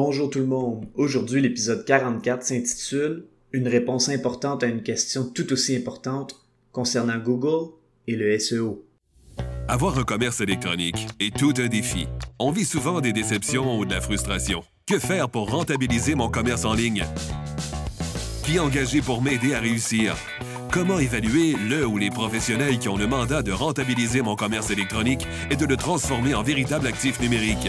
Bonjour tout le monde. Aujourd'hui, l'épisode 44 s'intitule Une réponse importante à une question tout aussi importante concernant Google et le SEO. Avoir un commerce électronique est tout un défi. On vit souvent des déceptions ou de la frustration. Que faire pour rentabiliser mon commerce en ligne? Qui engager pour m'aider à réussir? Comment évaluer le ou les professionnels qui ont le mandat de rentabiliser mon commerce électronique et de le transformer en véritable actif numérique?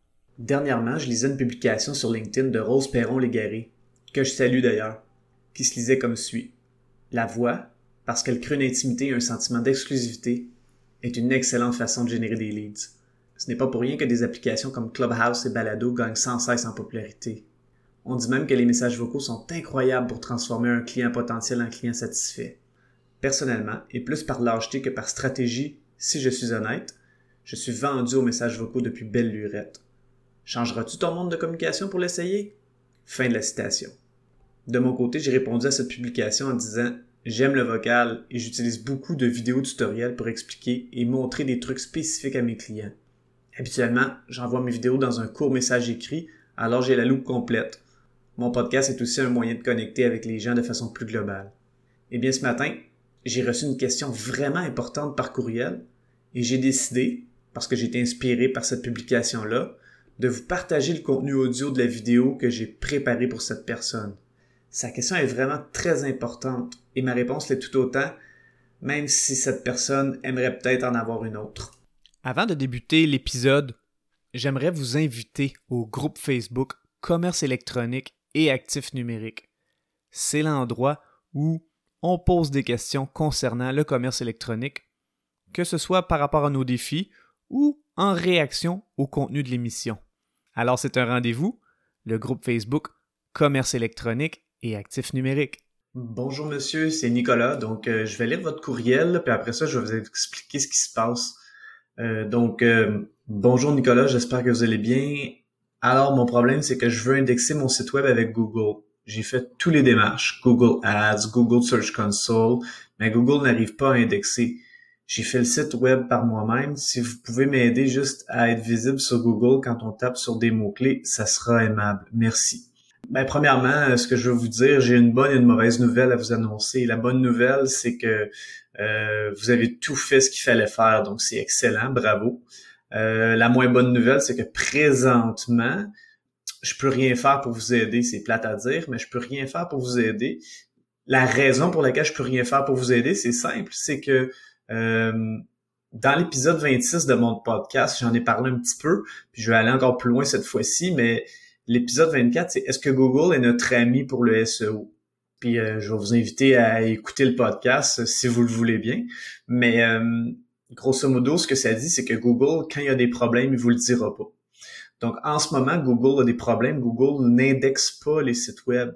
Dernièrement, je lisais une publication sur LinkedIn de Rose Perron-Légaré, que je salue d'ailleurs, qui se lisait comme suit. La voix, parce qu'elle crée une intimité et un sentiment d'exclusivité, est une excellente façon de générer des leads. Ce n'est pas pour rien que des applications comme Clubhouse et Balado gagnent sans cesse en popularité. On dit même que les messages vocaux sont incroyables pour transformer un client potentiel en client satisfait. Personnellement, et plus par lâcheté que par stratégie, si je suis honnête, je suis vendu aux messages vocaux depuis belle lurette. Changeras-tu ton monde de communication pour l'essayer? Fin de la citation. De mon côté, j'ai répondu à cette publication en disant J'aime le vocal et j'utilise beaucoup de vidéos tutoriels pour expliquer et montrer des trucs spécifiques à mes clients. Habituellement, j'envoie mes vidéos dans un court message écrit, alors j'ai la loupe complète. Mon podcast est aussi un moyen de connecter avec les gens de façon plus globale. Eh bien, ce matin, j'ai reçu une question vraiment importante par courriel et j'ai décidé, parce que j'ai été inspiré par cette publication-là, de vous partager le contenu audio de la vidéo que j'ai préparé pour cette personne. Sa question est vraiment très importante et ma réponse l'est tout autant, même si cette personne aimerait peut-être en avoir une autre. Avant de débuter l'épisode, j'aimerais vous inviter au groupe Facebook Commerce électronique et actifs numériques. C'est l'endroit où on pose des questions concernant le commerce électronique, que ce soit par rapport à nos défis ou en réaction au contenu de l'émission. Alors c'est un rendez-vous, le groupe Facebook Commerce électronique et actifs numériques. Bonjour monsieur, c'est Nicolas. Donc euh, je vais lire votre courriel, puis après ça je vais vous expliquer ce qui se passe. Euh, donc euh, bonjour Nicolas, j'espère que vous allez bien. Alors mon problème c'est que je veux indexer mon site web avec Google. J'ai fait tous les démarches, Google Ads, Google Search Console, mais Google n'arrive pas à indexer. J'ai fait le site web par moi-même. Si vous pouvez m'aider juste à être visible sur Google quand on tape sur des mots-clés, ça sera aimable. Merci. Ben, premièrement, ce que je veux vous dire, j'ai une bonne et une mauvaise nouvelle à vous annoncer. La bonne nouvelle, c'est que euh, vous avez tout fait ce qu'il fallait faire, donc c'est excellent, bravo. Euh, la moins bonne nouvelle, c'est que présentement, je peux rien faire pour vous aider. C'est plate à dire, mais je peux rien faire pour vous aider. La raison pour laquelle je peux rien faire pour vous aider, c'est simple, c'est que euh, dans l'épisode 26 de mon podcast, j'en ai parlé un petit peu, puis je vais aller encore plus loin cette fois-ci, mais l'épisode 24, c'est est-ce que Google est notre ami pour le SEO? Puis euh, je vais vous inviter à écouter le podcast si vous le voulez bien. Mais euh, grosso modo, ce que ça dit, c'est que Google, quand il y a des problèmes, il vous le dira pas. Donc en ce moment, Google a des problèmes. Google n'indexe pas les sites web.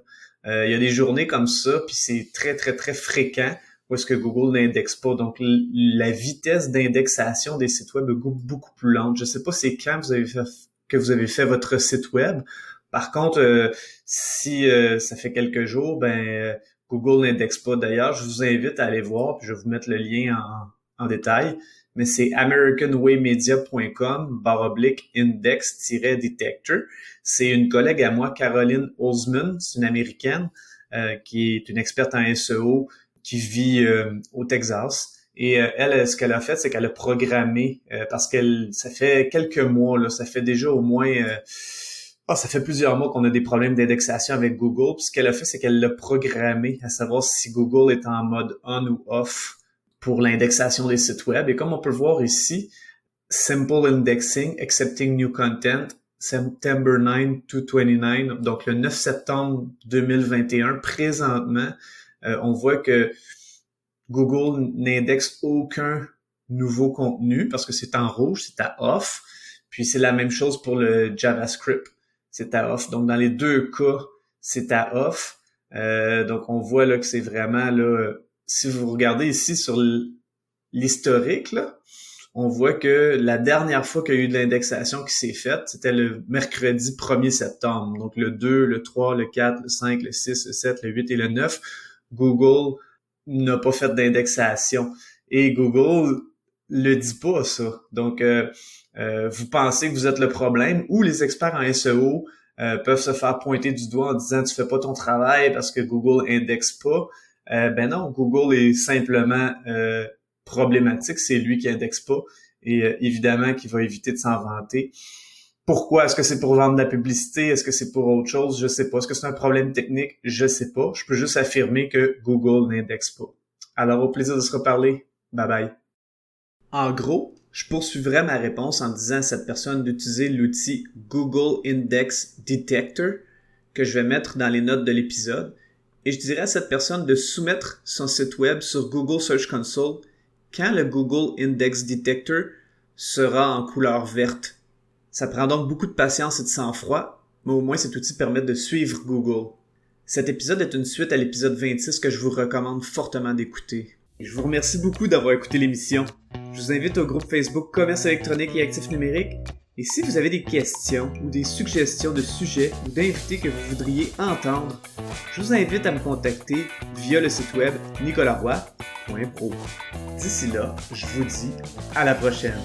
il y a des journées comme ça, puis c'est très, très, très fréquent où est-ce que Google n'indexe pas. Donc, la vitesse d'indexation des sites web est beaucoup plus lente. Je ne sais pas c'est quand vous avez fait, que vous avez fait votre site web. Par contre, euh, si euh, ça fait quelques jours, ben euh, Google n'indexe pas. D'ailleurs, je vous invite à aller voir, puis je vais vous mettre le lien en, en détail. Mais c'est americanwaymedia.com baroblique index-detector. C'est une collègue à moi, Caroline Osman, c'est une américaine qui est une experte en SEO, qui vit euh, au Texas. Et euh, elle, ce qu'elle a fait, c'est qu'elle a programmé euh, parce qu'elle, ça fait quelques mois, là, ça fait déjà au moins, oh, ça fait plusieurs mois qu'on a des problèmes d'indexation avec Google. Puis ce qu'elle a fait, c'est qu'elle l'a programmé à savoir si Google est en mode on ou off pour l'indexation des sites web. Et comme on peut le voir ici, Simple Indexing, Accepting New Content, September 9 to 29, donc le 9 septembre 2021, présentement, euh, on voit que Google n'indexe aucun nouveau contenu parce que c'est en rouge, c'est à off. Puis c'est la même chose pour le JavaScript, c'est à off. Donc dans les deux cas, c'est à off. donc on voit là que c'est vraiment là, si vous regardez ici sur l'historique, on voit que la dernière fois qu'il y a eu de l'indexation qui s'est faite, c'était le mercredi 1er septembre. Donc le 2, le 3, le 4, le 5, le 6, le 7, le 8 et le 9. Google n'a pas fait d'indexation. Et Google le dit pas, ça. Donc, euh, euh, vous pensez que vous êtes le problème ou les experts en SEO euh, peuvent se faire pointer du doigt en disant tu fais pas ton travail parce que Google indexe pas. ben non, Google est simplement problématique, c'est lui qui indexe pas et évidemment qui va éviter de s'en vanter. Pourquoi? Est-ce que c'est pour vendre de la publicité? Est-ce que c'est pour autre chose? Je sais pas. Est-ce que c'est un problème technique? Je sais pas. Je peux juste affirmer que Google n'indexe pas. Alors, au plaisir de se reparler. Bye bye. En gros, je poursuivrai ma réponse en disant à cette personne d'utiliser l'outil Google Index Detector que je vais mettre dans les notes de l'épisode. Et je dirais à cette personne de soumettre son site web sur Google Search Console quand le Google Index Detector sera en couleur verte. Ça prend donc beaucoup de patience et de sang-froid, mais au moins cet outil permet de suivre Google. Cet épisode est une suite à l'épisode 26 que je vous recommande fortement d'écouter. Je vous remercie beaucoup d'avoir écouté l'émission. Je vous invite au groupe Facebook Commerce électronique et actifs numériques. Et si vous avez des questions ou des suggestions de sujets ou d'invités que vous voudriez entendre, je vous invite à me contacter via le site web nicolasroy.pro. D'ici là, je vous dis à la prochaine.